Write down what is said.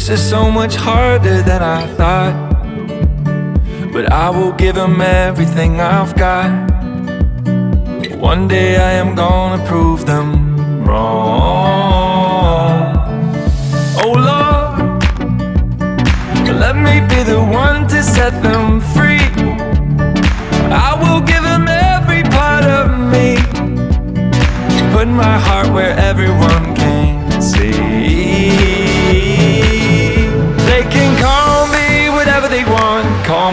this is so much harder than I thought. But I will give him everything I've got. One day I am gonna prove them wrong. Oh Lord, let me be the one to set them free.